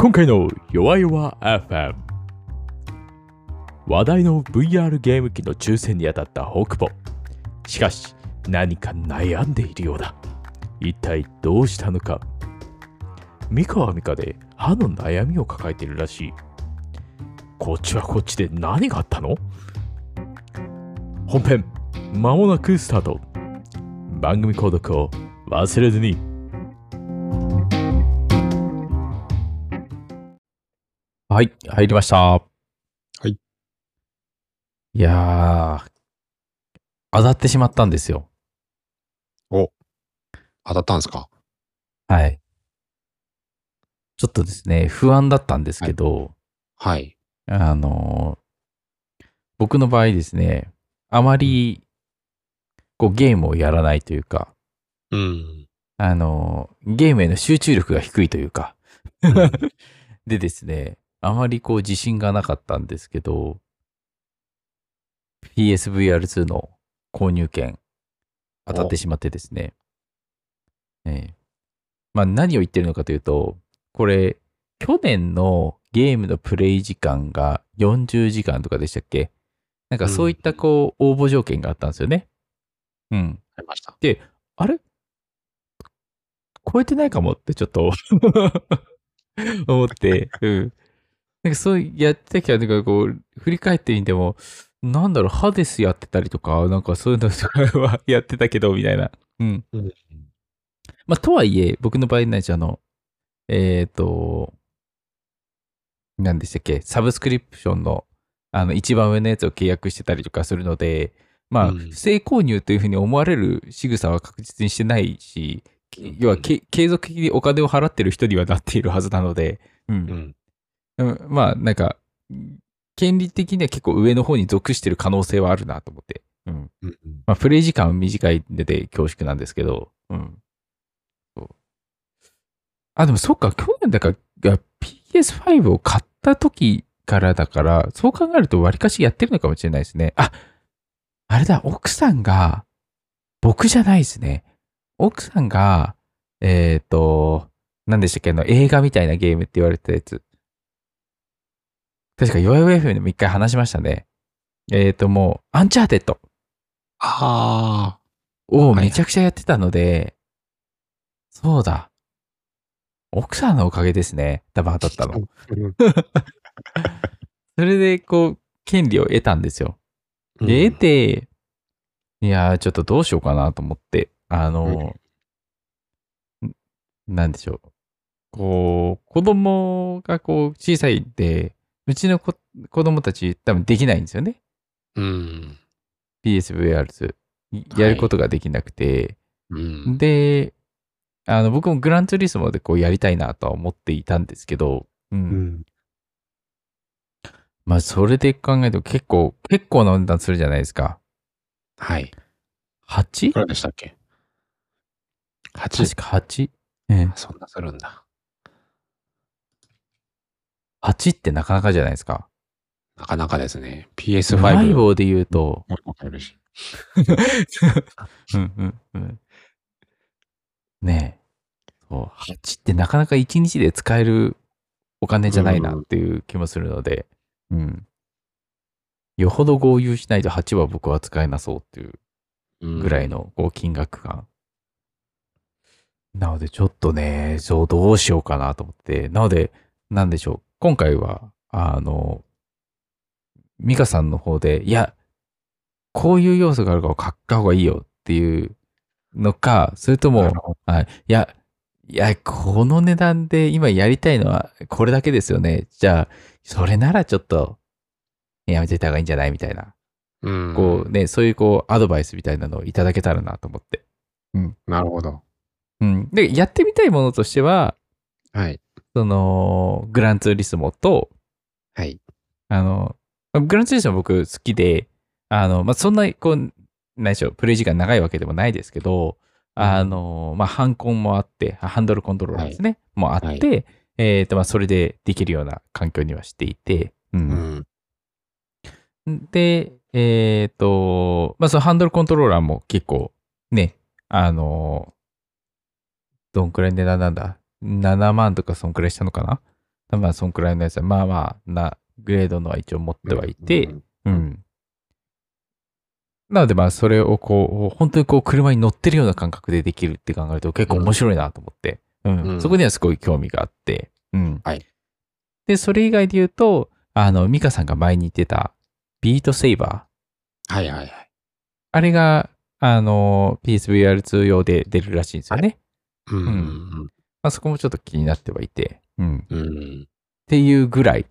今回の弱々 FM 話題の VR ゲーム機の抽選に当たった北ポしかし何か悩んでいるようだ。一体どうしたのか。ミカはミカで歯の悩みを抱えているらしい。こっちはこっちで何があったの？本編間もなくスタート。番組購読を忘れずに。はい、入りました。はいいやー、当たってしまったんですよ。当たったんですか？はい。ちょっとですね、不安だったんですけど、はい。あのー僕の場合ですね、あまり、こう、ゲームをやらないというか、うん。あのーゲームへの集中力が低いというか、でですね、あまりこう自信がなかったんですけど、PSVR2 の購入券当たってしまってですね、ええまあ何を言ってるのかというと、これ、去年のゲームのプレイ時間が40時間とかでしたっけ？なんかそういったこう応募条件があったんですよね。うん。ありました。あれ？超えてないかもってちょっと 思って、うん。なんかそうやってたけど、なんかこう、振り返ってみても、なんだろう、ハデスやってたりとか、なんかそういうのとかはやってたけど、みたいな。うん。うん。まあ、とはいえ、僕の場合ないし、あの、えっ、と、何でしたっけ、サブスクリプションの、あの、一番上のやつを契約してたりとかするので、まあ、うん不正購入というふうに思われる仕草は確実にしてないし、要はけ、継続的にお金を払ってる人にはなっているはずなので、う。うんん。うんまあ、なんか、権利的には結構上の方に属してる可能性はあるなと思って。うん。うん。まあ、プレイ時間は短いんでで恐縮なんですけど、うん。そうあ、でもそっか、去年だから PS5 を買った時からだから、そう考えると割かしやってるのかもしれないですね。あ、あれだ、奥さんが、僕じゃないですね。奥さんが、えっ、と、何でしたっけ、あの、映画みたいなゲームって言われてたやつ。確か、ヨヨ FM でも一回話しましたね。えっ、と、もう、アンチャーテッド。あをはいめちゃくちゃやってたので、そうだ。奥さんのおかげですね。多分当たったあ。の。う んそれで、こう、権利を得たんですよ。で、得て、いやー、ちょっとどうしようかなと思って、あの、んなんでしょう。こう、子供がこう、小さいんで、うちの子子供たち多分できないんですよね。うん。PSVR2。やることができなくて、うん。で、あの、僕もグランツーリスモでこうやりたいなとは思っていたんですけど、うん。うん。まあ、それで考えると結構、結構なお値段するじゃないですか。はい。8? いくらでしたっけ ?8。確か 8? ええそんなするんだ。8ってなかなかじゃないですか。なかなかですね。マイ PS5。ボーで言うと、もう一し。うんうんうん。ねえ。そう、8ってなかなか1日で使えるお金じゃないなっていう気もするので、うん。よほど合流しないと8は僕は使えなそうっていうぐらいの。のこう金額感。なのでちょっとね、そうどうしようかなと思って。なので、なんでしょう。今回は、あの、ミカさんの方で、いや、こういう要素があるから買った方がいいよっていうのか、それともはい、いや、いや、この値段で今やりたいのはこれだけですよね。じゃあ、それならちょっと、やめてた方がいいんじゃないみたいな。うん。こうね、そういうこう、アドバイスみたいなのをいただけたらなと思って。なるほど。うん。で、やってみたいものとしては、はい。その、グランツーリスモと、はい。あの、グランツーリスモ僕好きで、あの、まあ、そんな、こう、何でしょう、プレイ時間長いわけでもないですけど、あの、まあ、ハンコンもあって、ハンドルコントローラーですね、もあって、はいえっ、と、まあ、それでできるような環境にはしていて、うんうん。で、えっ、と、まあ、そのハンドルコントローラーも結構ね、あの、どんくらい値段なんだ ?7 万とかそんくらいしたのかな？まあ、そんくらいのやつは、まあまあなグレードのは一応持ってはいて、うんうん。なので、まあ、それをこう、本当にこう、車に乗ってるような感覚でできるって考えると結構面白いなと思って、うん。うんそこにはすごい興味があって、うん。はい。で、それ以外で言うと、あの、ミカさんが前に言ってた、ビートセイバー。はいはいはい。あれが、あの、PSVR2 用で出るらしいんですよね。うんうんまあ、そこもちょっと気になってはいて、うん。っうん。うんていうぐらい。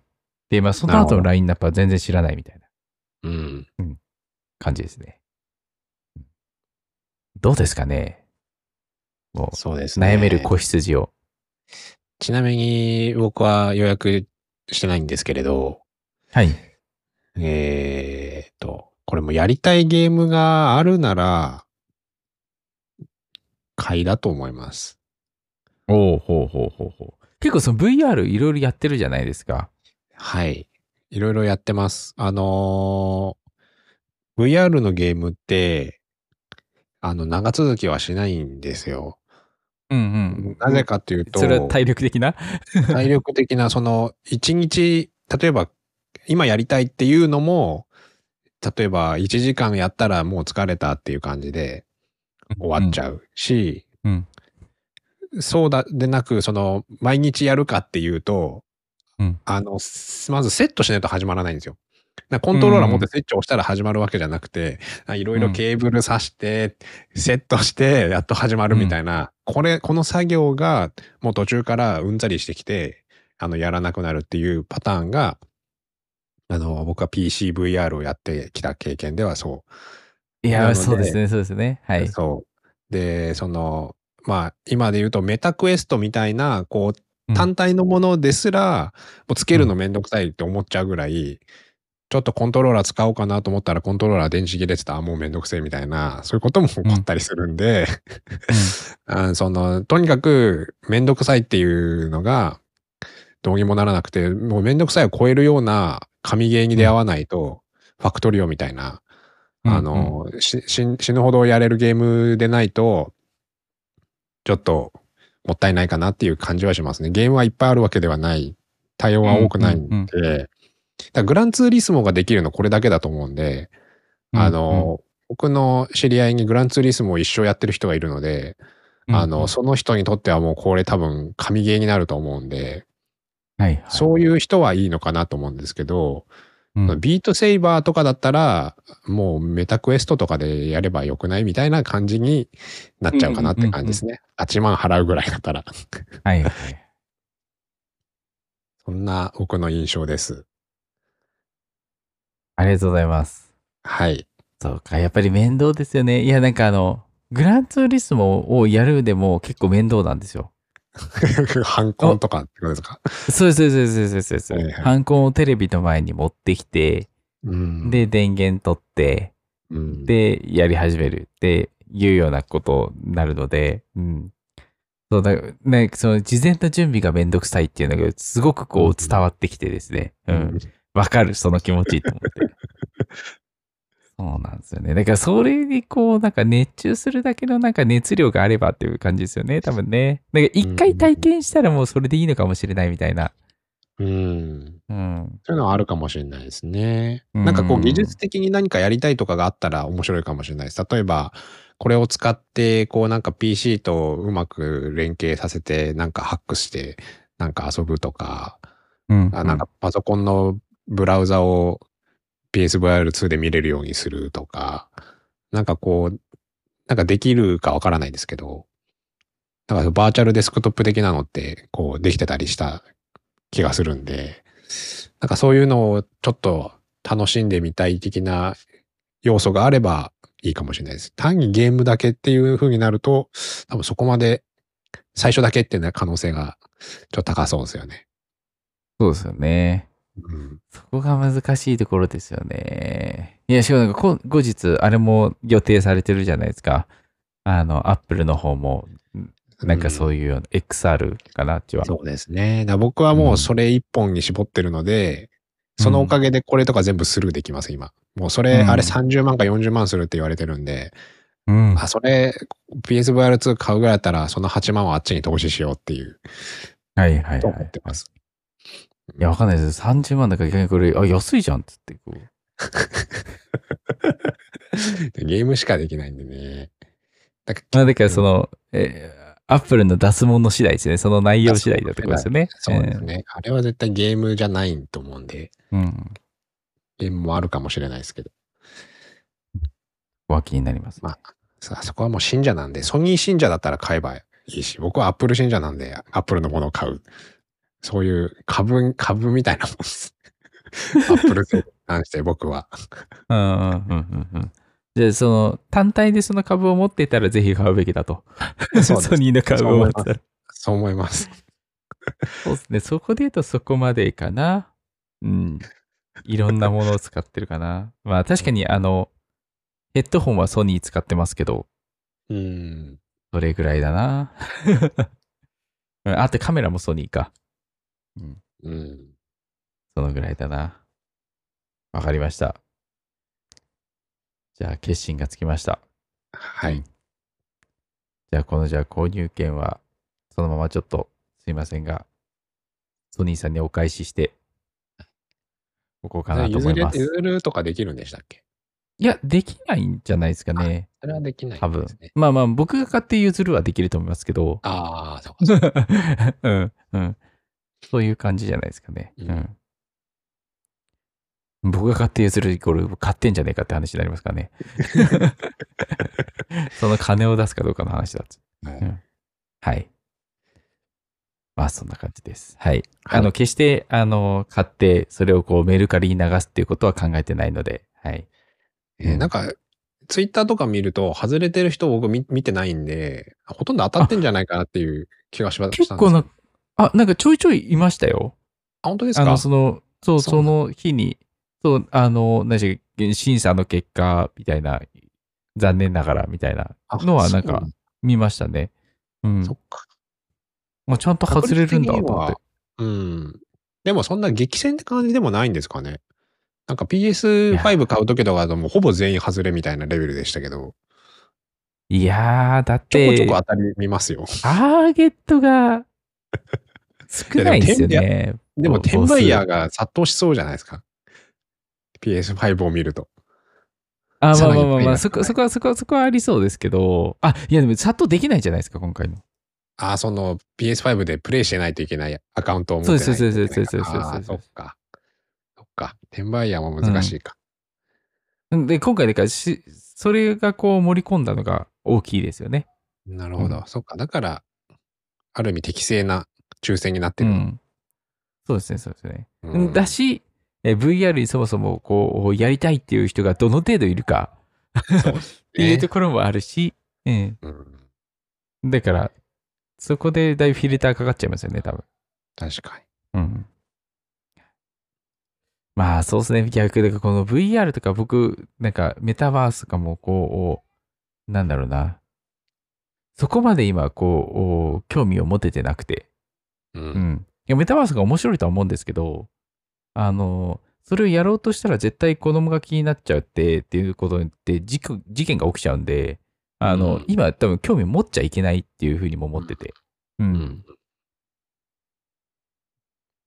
で、まあ、その後のラインナップは全然知らないみたいなうん。感じですね。うんどうですかねもう、そうですね。悩める子羊を。ちなみに僕は予約してないんですけれど、はい。えーっと、これもやりたいゲームがあるなら、買いだと思います。おおほうほうほうほう。結構その VR いろいろやってるじゃないですか。はい。いろいろやってます。あのー VR のゲームって、あの、長続きはしないんですよ。うんうん。なぜかっていうと、それは体力的な？体力的な、その、一日、例えば、今やりたいっていうのも、例えば、1時間やったらもう疲れたっていう感じで終わっちうゃうし、うん。そうだ、でなく、その、毎日やるかっていうと、うんあの、すまずセットしないと始まらないんですよ。なコントローラー持ってスイッチを押したら始まるわけじゃなくて、あいろいろケーブル挿して、セットして、やっと始まるみたいな、これ、この作業がもう途中からうんざりしてきて、あの、やらなくなるっていうパターンが、あの、僕は PCVR をやってきた経験ではそういや、そうですね、そうですね。はい。そう。で、その、まあ、今で言うとメタクエストみたいな、こうう、ん。単体のものですら、もうつけるのめんどくさいって思っちゃうぐらい、ちょっとコントローラー使おうかなと思ったらコントローラー電池切れてた。らもうめんどくせえみたいな、そういうことも起こったりするんで、あ その、とにかくめんどくさいっていうのが、どうにもならなくて、もうめんどくさいを超えるような神ゲーに出会わないと、ファクトリオみたいな、うん。あの、死ぬほどやれるゲームでないと、ちょっともったいないかなっていう感じはしますね。ゲームはいっぱいあるわけではない。対応は多くないんで。うんうんだからグランツーリスモができるのこれだけだと思うんで、うんあの、僕の知り合いにグランツーリスモを一生やってる人がいるので、うんあの、その人にとってはもうこれ多分神ゲーになると思うんで、はいはい。そういう人はいいのかなと思うんですけど、うんビートセイバーとかだったら、もうメタクエストとかでやればよくないみたいな感じになっちゃうかなって感じですね。8万払うぐらいだったら。はいはい。そんな僕の印象です。ありがとうございます。はい。そうか、やっぱり面倒ですよね。いや、なんかあの、グランツーリスモをやるでも結構面倒なんですよ。ハンコンとかってことですか？そうです、そうです、そうです、そうです。はいはいハンコンをテレビの前に持ってきて、うん。で、電源取って、うん、で、やり始めるっていうようなことになるので、うん。そうだ、ね、その事前の準備がめんどくさいっていうのがすごくこう伝わってきてですね。うん。わかる、その気持ちと思って。そうなんですよね。だからそれにこう、なんか熱中するだけのなんか熱量があればっていう感じですよね、多分ね。だから一回体験したらもうそれでいいのかもしれないみたいな。うん。うん。そういうのはあるかもしれないですね。うんなんかこう技術的に何かやりたいとかがあったら面白いかもしれないです。例えば、これを使って、こうなんか PC とうまく連携させて、なんかハックして、なんか遊ぶとか、うん。あなんかパソコンのブラウザを PSVR2 で見れるようにするとか、なんかこう、なんかできるかわからないですけど、だからバーチャルデスクトップ的なのって、こうできてたりした気がするんで、なんかそういうのをちょっと楽しんでみたい的な要素があればいいかもしれないです。単にゲームだけっていう風になると、多分そこまで最初だけっていう可能性がちょっと高そうですよね。そうですよね。うん。そこが難しいところですよね。いや、しかもなんかこ後日、あれも予定されてるじゃないですか。あの、アップルの方も、なんかそういうような、XR かな、ちは。そうですね。だ僕はもうそれ一本に絞ってるので、そのおかげでこれとか全部スルーできます、今。もうそれ、うんあれ30万か40万するって言われてるんで、うん。あ、それ PSVR2 買うぐらいだったら、その8万はあっちに投資しようっていう、はいはいとはい。思ってます。いや、わかんないです。30万だから逆にこれ、あ、安いじゃんっつって、こう。ゲームしかできないんでね。だかまあ、だからその、えーアップルの出すもの次第ですね。その内容次第だってことですよね。そうですね。あれは絶対ゲームじゃないと思うんで、えーうん。ゲームもあるかもしれないですけど。ここは気になります。まあ、さそこはもう信者なんで、ソニー信者だったら買えばいいし、僕はアップル信者なんで、アップルのものを買う。そういう株、株みたいなもんです。アップルに関して僕は。うんうんうんうんうん。じゃあ、その、単体でその株を持っていたらぜひ買うべきだと。ソニーの株を持ってたら。そう思います。そうですね。そこで言うとそこまでかな。うん。いろんなものを使ってるかな。まあ確かにあの、ヘッドホンはソニー使ってますけど、うん。それぐらいだな。うんあとカメラもソニーか。うん。うん。そのぐらいだな。わかりました。じゃあ決心がつきました。はい。じゃあこのじゃあ購入券はそのままちょっとすいませんが、ソニーさんにお返しして、おこうかなと思います。譲るとかできるんでしたっけ？いや、できないんじゃないですかね。それはできない多分。まあまあ、僕が買って譲るはできると思いますけど、ああ、そうかそうか。うん、うん。そういう感じじゃないですかね。ううんん。僕が買って譲るイコール買ってんじゃねえかって話になりますからね。その金を出すかどうかの話だっつ。はいうんはい。まあ、そんな感じです。はい。はいあの、決して、あの、買って、それをこうメルカリに流すっていうことは考えてないので、はい。えーなんか、ツイッターとか見ると、外れてる人僕見見てないんで、ほとんど当たってんじゃないかなっていう気がしました。結構な、あ、なんかちょいちょいいましたよ。あ、本当ですか？あの、その、そう、その日に、そう、あの、何でし審査の結果みたいな、残念ながらみたいなのはなんか見ましたね。うん。そっか。まあ、ちゃんと外れるんだと思って。うん。でもそんな激戦って感じでもないんですかね。なんか PS5 買うときとかだともうほぼ全員外れみたいなレベルでしたけど、いやー、だっちょこちょて、こ当たり見ますよ。ターゲットが少ないんですよね。でもボ転売ヤーボが殺到しそうじゃないですか。PS5 を見ると。スあ、まあまあまあまあ、そこ、そこは、そこは、そこはありそうですけど、あ、いやでも、殺到できないじゃないですか、今回の。ああ、その PS5 でプレイしてないといけないアカウントを持ってないそうですそうですそうですそうですあーそっか。そっか。転売ヤーも難しいか。で、今回だからし、それがこう盛り込んだのが大きいですよね。なるほど。うんそっか。だから、ある意味適正な抽選になってる。うん。そうですね、そうですね。うんだし、え VR にそもそもこう、やりたいっていう人がどの程度いるかっていうねところもあるし、うん。うんだから、そこでだいぶフィルターかかっちゃいますよね、多分。確かに。うん。まあ、そうですね。逆で、この VR とか僕、なんかメタバースとかもこう、なんだろうな。そこまで今、こう、興味を持ててなくて。う。うんん。いや、メタバースが面白いとは思うんですけど、あの、それをやろうとしたら絶対子供が気になっちゃうって、っていうことで事件が起きちゃうんで、あの、うん今多分興味持っちゃいけないっていうふうにも思ってて。う。うんん。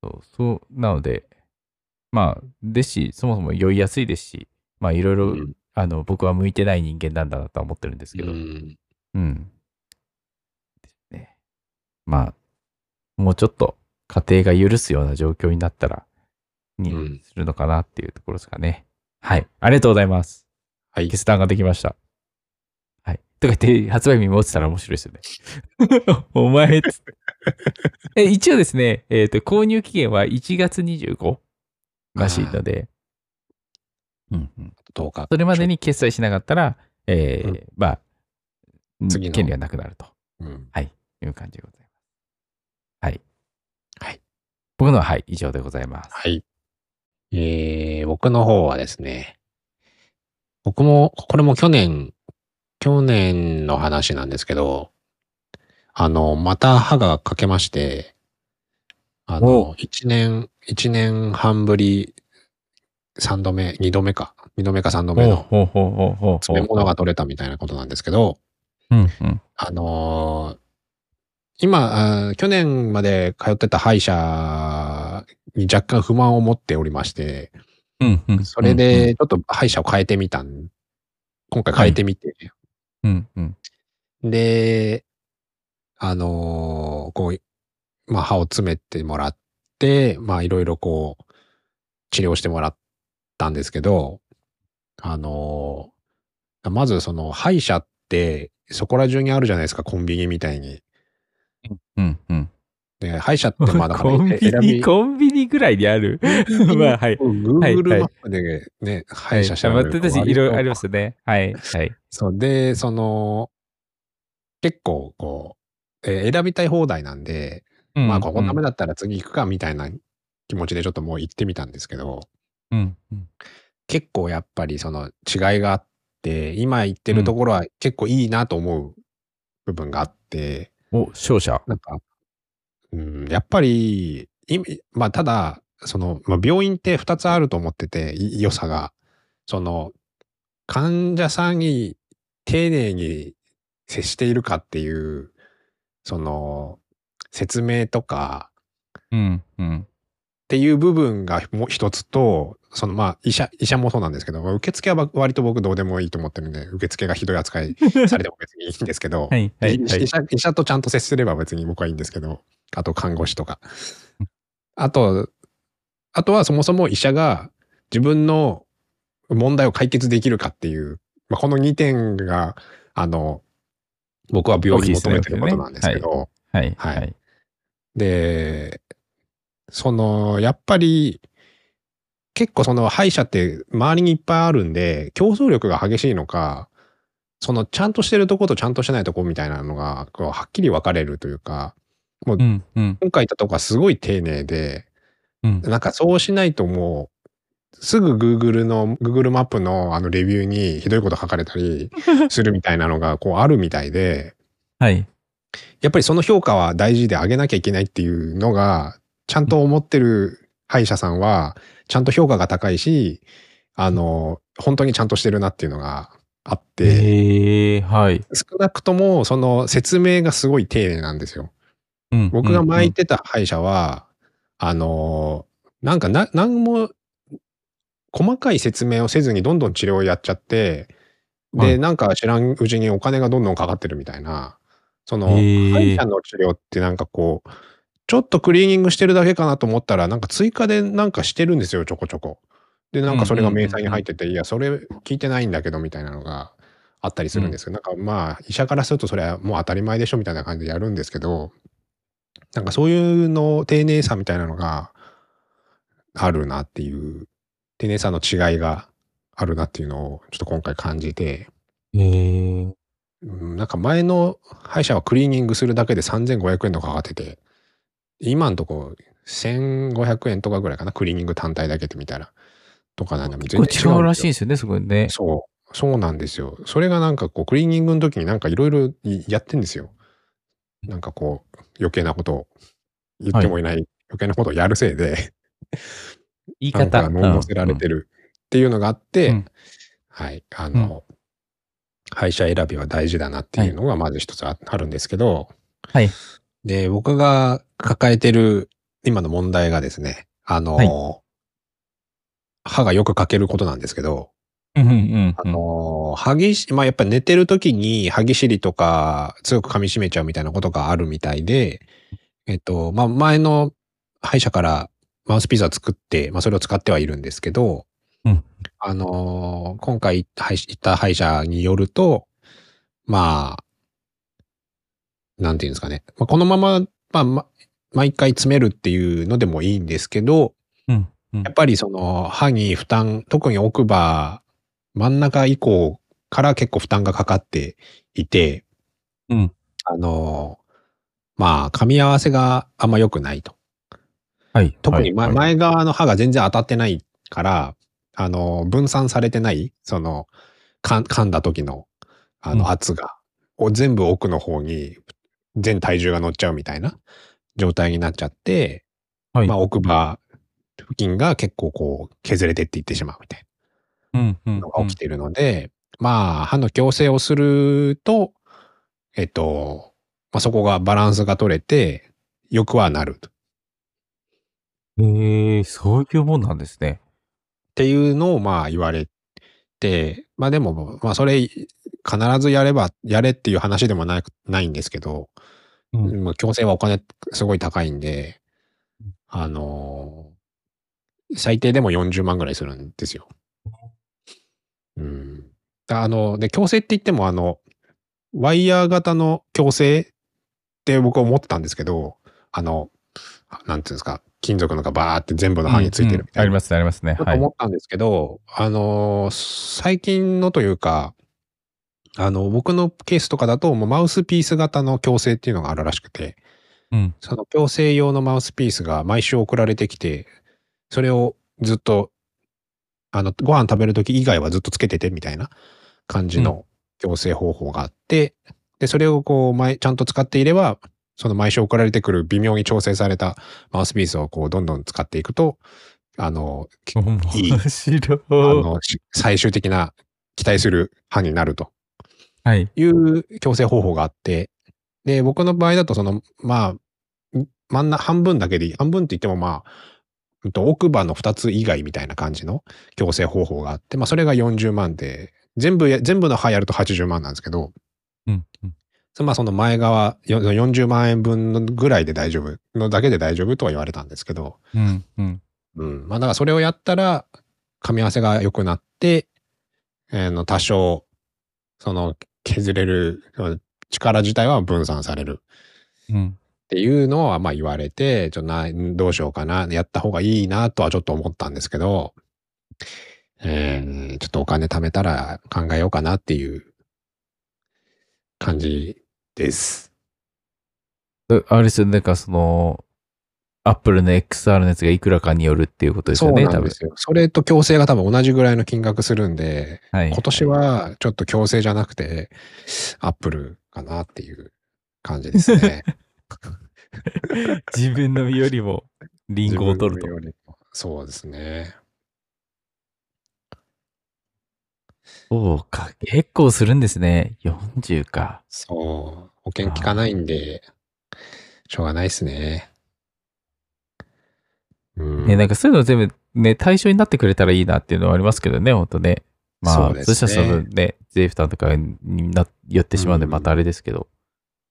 そう、そう、なので、まあ、ですし、そもそも酔いやすいですし、まあ、いろいろ、うんあの、僕は向いてない人間なんだなとは思ってるんですけど、ううん。んですね。まあ、もうちょっと家庭が許すような状況になったら、にうんするのかなっていうところですかね。はい。ありがとうございます。はい。決断ができました。はい。とか言って、発売日も落ちたら面白いですよね。お前 え一応ですね、えっ、と、購入期限は1月25らしいので、うんうん、10日。それまでに決済しなかったら、えーうんまあ、次の権利がなくなるとうん。いう感じでございます。はい。はい。僕のは、はい、以上でございます。はい。えー、僕の方はですね、僕も、これも去年、去年の話なんですけど、あの、また歯が欠けまして、あの、一年、一年半ぶり、三度目、二度目か、二度目か三度目の。詰め物が取れたみたいなことなんですけど、うんうん。あのー今去年まで通ってた歯医者に若干不満を持っておりまして、うんうん。それでちょっと歯医者を変えてみたん、今回変えてみて、うんうん。で、あのーこう、まあ歯を詰めてもらって、まあいろいろこう、治療してもらったんですけど、あのーまずその歯医者ってそこら中にあるじゃないですか、コンビニみたいに。うんうん。で、歯医者ってまあだ コンビニ、コンビニぐらいにある。まあ、はい。Google マップでね、歯医者調べると私、いろいろありますね。はい。はい。そう。で、その、結構こう、えー選びたい放題なんで、まあここダメだったら次行くかみたいな気持ちでちょっともう行ってみたんですけど、うんうん。結構やっぱりその違いがあって、今行ってるところは結構いいなと思う部分があって、お、勝者。なんか、うん、やっぱり、いまあただ、その、まあ、病院って2つあると思ってて、い良さが。その、患者さんに丁寧に接しているかっていう、その、説明とかうんうん。っていう部分がもう一つと、そのまあ医者、医者もそうなんですけど、まあ受付は割と僕どうでもいいと思ってるんで、受付がひどい扱い されても別にいいんですけど、はいはいはい医者医者とちゃんと接すれば別に僕はいいんですけど、あと看護師とかうん。あと、あとはそもそも医者が自分の問題を解決できるかっていう、まあ、この2点が、あの、僕は病院に求めてることなんですけど、はい。はいはい。で、その、やっぱり、結構その歯医者って周りにいっぱいあるんで、競争力が激しいのか、そのちゃんとしてるとことちゃんとしてないとこみたいなのが、こうはっきり分かれるというか、もう。今回行ったとこはすごい丁寧で、うん。なんかそうしないともう、すぐ Google の、Google マップのあのレビューにひどいこと書かれたり するみたいなのがこうあるみたいで、はい。やっぱりその評価は大事で上げなきゃいけないっていうのが、ちゃんと思ってる歯医者さんは、ちゃんと評価が高いし、あの、本当にちゃんとしてるなっていうのがあって、ええはい。少なくともその説明がすごい丁寧なんですよ。うん僕が前行っいてた歯医者は、あの、なんかな、なんも、細かい説明をせずにどんどん治療をやっちゃって、で、はいなんか知らんうちにお金がどんどんかかってるみたいな、その、歯医者の治療ってなんかこう、ちょっとクリーニングしてるだけかなと思ったら、なんか追加でなんかしてるんですよ、ちょこちょこ。で、なんかそれが明細に入ってて、いや、それ聞いてないんだけど、みたいなのがあったりするんですけど、なんかまあ、医者からするとそれはもう当たり前でしょ、みたいな感じでやるんですけど、なんかそういうの、丁寧さみたいなのがあるなっていう、丁寧さの違いがあるなっていうのをちょっと今回感じて、ええうんなんか前の歯医者はクリーニングするだけで3500円とかかかってて、今んとこ1500円とかぐらいかな、クリーニング単体だけで見たら。とかなんでも結構違うらしいんい。ですよね、そこね。そう。そうなんですよ。それがなんかこう、クリーニングの時になんかいろいろやってんですよ。なんかこう、余計なことを言ってもいない、余計なことをやるせいで、言いなん方。か乗せられてるっていうのがあって、うんはい、あの、歯医者選びは大事だなっていうのがまず一つああるんですけど、はい。で、僕が抱えてる今の問題がですね、あの、はい。歯がよく欠けることなんですけど、うんうんうんあの、歯ぎし、まあ、やっぱ寝てる時に歯ぎしりとか強く噛み締めちゃうみたいなことがあるみたいで、えっと、まあ、前の歯医者からマウスピザ作って、まあ、それを使ってはいるんですけど、うん。あの、今回行った歯医者によると、まあ、なんていうんですかね。まあ、このまま、まあ、ま、毎回詰めるっていうのでもいいんですけど、うんうんやっぱりその歯に負担、特に奥歯、真ん中以降から結構負担がかかっていて、うん。あの、まあ、噛み合わせがあんま良くないと。はい。特に前,、はい前側の歯が全然当たってないから、あの、分散されてない、その、噛んだ時の、あうんの圧が、を全部奥の方に全体重が乗っちゃうみたいな状態になっちゃって、はいまあ、奥歯付近が結構こう削れてっていってしまうみたいうんうんなのが起きているので、まあ、歯の矯正をすると、えっと、まあ、そこがバランスが取れて、良くはなると。へえ、そういうもんなんですね。っていうのをまあ言われて、まあでも、まあそれ必ずやれば、やれっていう話でもなないんですけど、うん。まあ強制はお金すごい高いんで、あのー最低でも40万ぐらいするんですよ。うん。あの、で、強制って言っても、あの、ワイヤー型の強制って僕は思ってたんですけど、あの、なんていうんですか、金属のがバーって全部の刃についてるみたいな。ありますね、ありますね。はい思。ったんですけど、あのー最近のというか、あの、僕のケースとかだと、もうマウスピース型の矯正っていうのがあるらしくて、うん。その矯正用のマウスピースが毎週送られてきて、それをずっと、あの、ご飯食べるとき以外はずっとつけててみたいな感じの矯正方法があって、で、それをこう、毎、ちゃんと使っていれば、その毎週送られてくる微妙に調整されたマウスピースをこう、どんどん使っていくと、あの、いい。あの、し最終的な期待する歯になるとはい。いう矯正方法があって、で、僕の場合だとその、まあ、ん真ん中、半分だけでいい。半分って言ってもまあ、奥歯の2つ以外みたいな感じの矯正方法があって、まあそれが40万で、全部や、全部の歯やると80万なんですけど、うん。うんまあその前側よ40万円分のぐらいで大丈夫のだけで大丈夫とは言われたんですけど、うん。うん。うん。まあだからそれをやったら、噛み合わせが良くなって、えーの多少、その削れる力自体は分散されるうん。っていうのはまあ言われて、ちょっとな、どうしようかな、やった方がいいなとはちょっと思ったんですけど、えーちょっとお金貯めたら考えようかなっていう感じです。であれですよね、なんかその、アップルの XR のやつがいくらかによるっていうことですそうよね、多分。なんですよ。それと強制が多分同じぐらいの金額するんで、はい。今年はちょっと強制じゃなくて、アップルかなっていう感じですね。自分の身よりもリンゴを取るとそうですね。そうか、結構するんですね。40か。そう。保険効かないんで、しょうがないですね。うん。ね、なんかそういうの全部ね、対象になってくれたらいいなっていうのはありますけどね、ほんとね。まあ、そうですねそしたらそのね、税負担とかにな、寄ってしまうんで、うんまたあれですけど。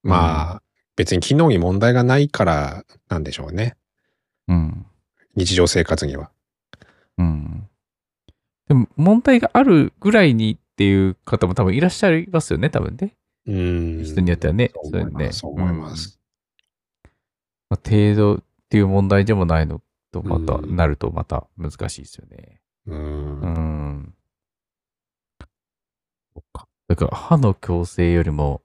まあ、別に機能に問題がないからなんでしょうね。うん。日常生活には。うん。でも、問題があるぐらいにっていう方も多分いらっしゃいますよね、多分ね。うん。人によってはねそう思います。そう思います。まあ、程度っていう問題でもないのと、また、うんなるとまた難しいですよね。うん。うん。そっか。だから歯の矯正よりも、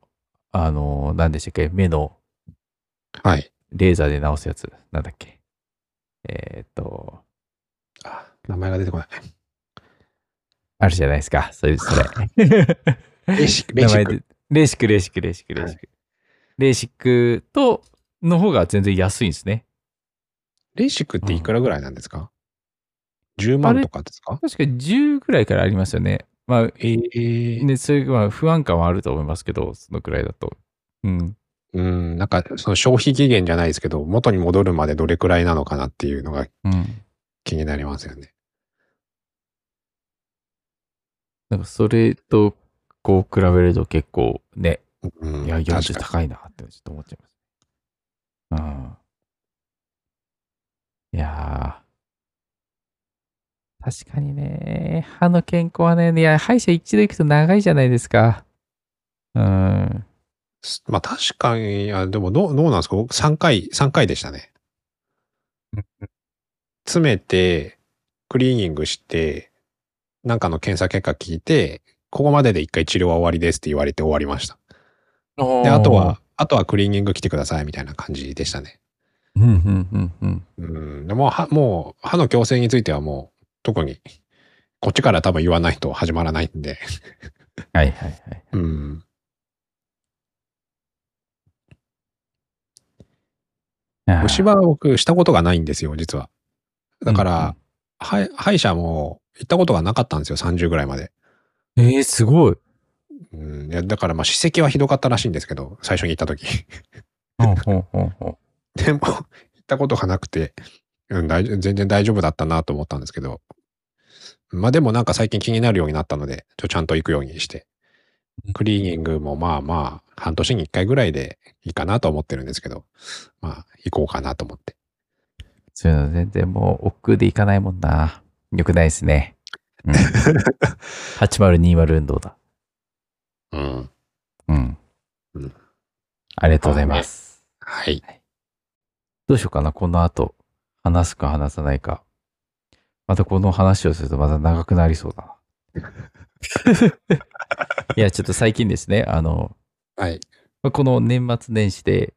あの、何でしたっけ、目のはい。レーザーで直すやつ、なんだっけ。えーっと、あ名前が出てこない。あるじゃないですか、そういう、それ。レーシック、レーシック。レーシック、レーシック、レーシック、レーシック。レーシックと、の方が全然安いんですね。レーシックっていくらぐらいなんですか ?10 万とかですか？確か10ぐらいからありますよね。まあ、ええね、そういう、まあ、不安感はあると思いますけど、そのくらいだと。うん。うん、なんか、その消費期限じゃないですけど、元に戻るまでどれくらいなのかなっていうのがうん。気になりますよね。なんか、それと、こう、比べると結構ね、うん、いや、確40か高いなってちょっと思っちゃいます。うん。いやー。確かにね、歯の健康はね、いや、歯医者一度行くと長いじゃないですか。うん。に。まあ確かに、いや、でもどう、どうなんですか？僕3回、3回でしたね。詰めて、クリーニングして、なんかの検査結果聞いて、ここまでで1回治療は終わりですって言われて終わりました。で、あとは、あとはクリーニング来てくださいみたいな感じでしたね。うん、うん、うん、うん。うん。でも、う、歯の矯正についてはもう、特に、こっちから多分言わないと始まらないんで。はい、はい、はい。うん。虫歯は僕したことがないんですよ、実は。だかうんら、はい歯医者も行ったことがなかったんですよ、30ぐらいまで。えー、すごい。うん。いや、だからまあ、歯石はひどかったらしいんですけど、最初に行った時。ほんほんほんほん。でも、行ったことがなくて、うん、全然大丈夫だったなと思ったんですけど。まあでもなんか最近気になるようになったので、ちょちゃんと行くようにして。クリーニングもまあまあ、半年に一回ぐらいでいいかなと思ってるんですけど、まあ、行こうかなと思って。そういうの全然もう、億劫でいかないもんな。よくないですね。うん、8020運動だ。うん。うん。うんありがとうございます。はい。どうしようかな、この後。話すか話さないか。またこの話をするとまた長くなりそうだな。いや、ちょっと最近ですね、あの、はい。まあこの年末年始で、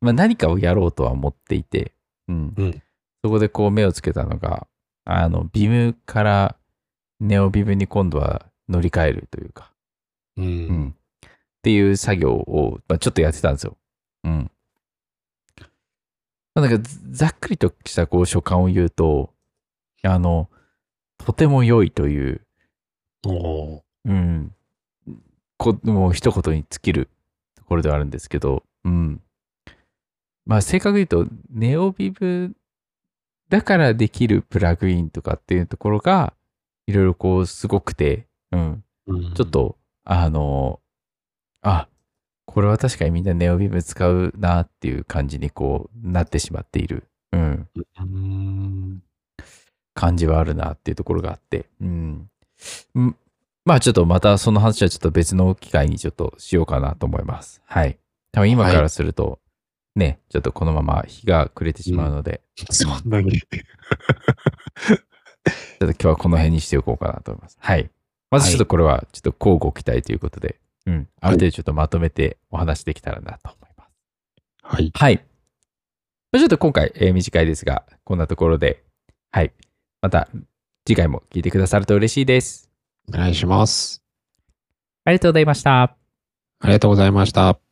まあ、何かをやろうとは思っていて、うん。うんそこでこう目をつけたのが、あの、ビムからネオビムに今度は乗り換えるというか、う。うんん。っていう作業を、まあ、ちょっとやってたんですよ。うん。まあなんかざざっくりとしたこう所感を言うと、あの、とても良いという、うん、こもう一言に尽きるところではあるんですけど、うん。まあ正確に言うと、ネオビブだからできるプラグインとかっていうところが、いろいろこうすごくて、うん。うんちょっ、と、あの、あ、これは確かにみんなネオビブ使うなっていう感じにこうなってしまっている、うん、うん。感じはあるなっていうところがあって、うん。んまあちょっとまたその話はちょっと別の機会にちょっとしようかなと思います。はい。多分今からすると、ね、ちょっとこのまま日が暮れてしまうので、そんなに。ちょっと今日はこの辺にしておこうかなと思います。はい。まずちょっとこれはちょっと交互期待ということで、うん。ある程度ちょっとまとめてお話できたらなと思います。はい。はい。まあちょっと今回、えー短いですが、こんなところで、はい。また次回も聞いてくださると嬉しいです。お願いします。ありがとうございました。ありがとうございました。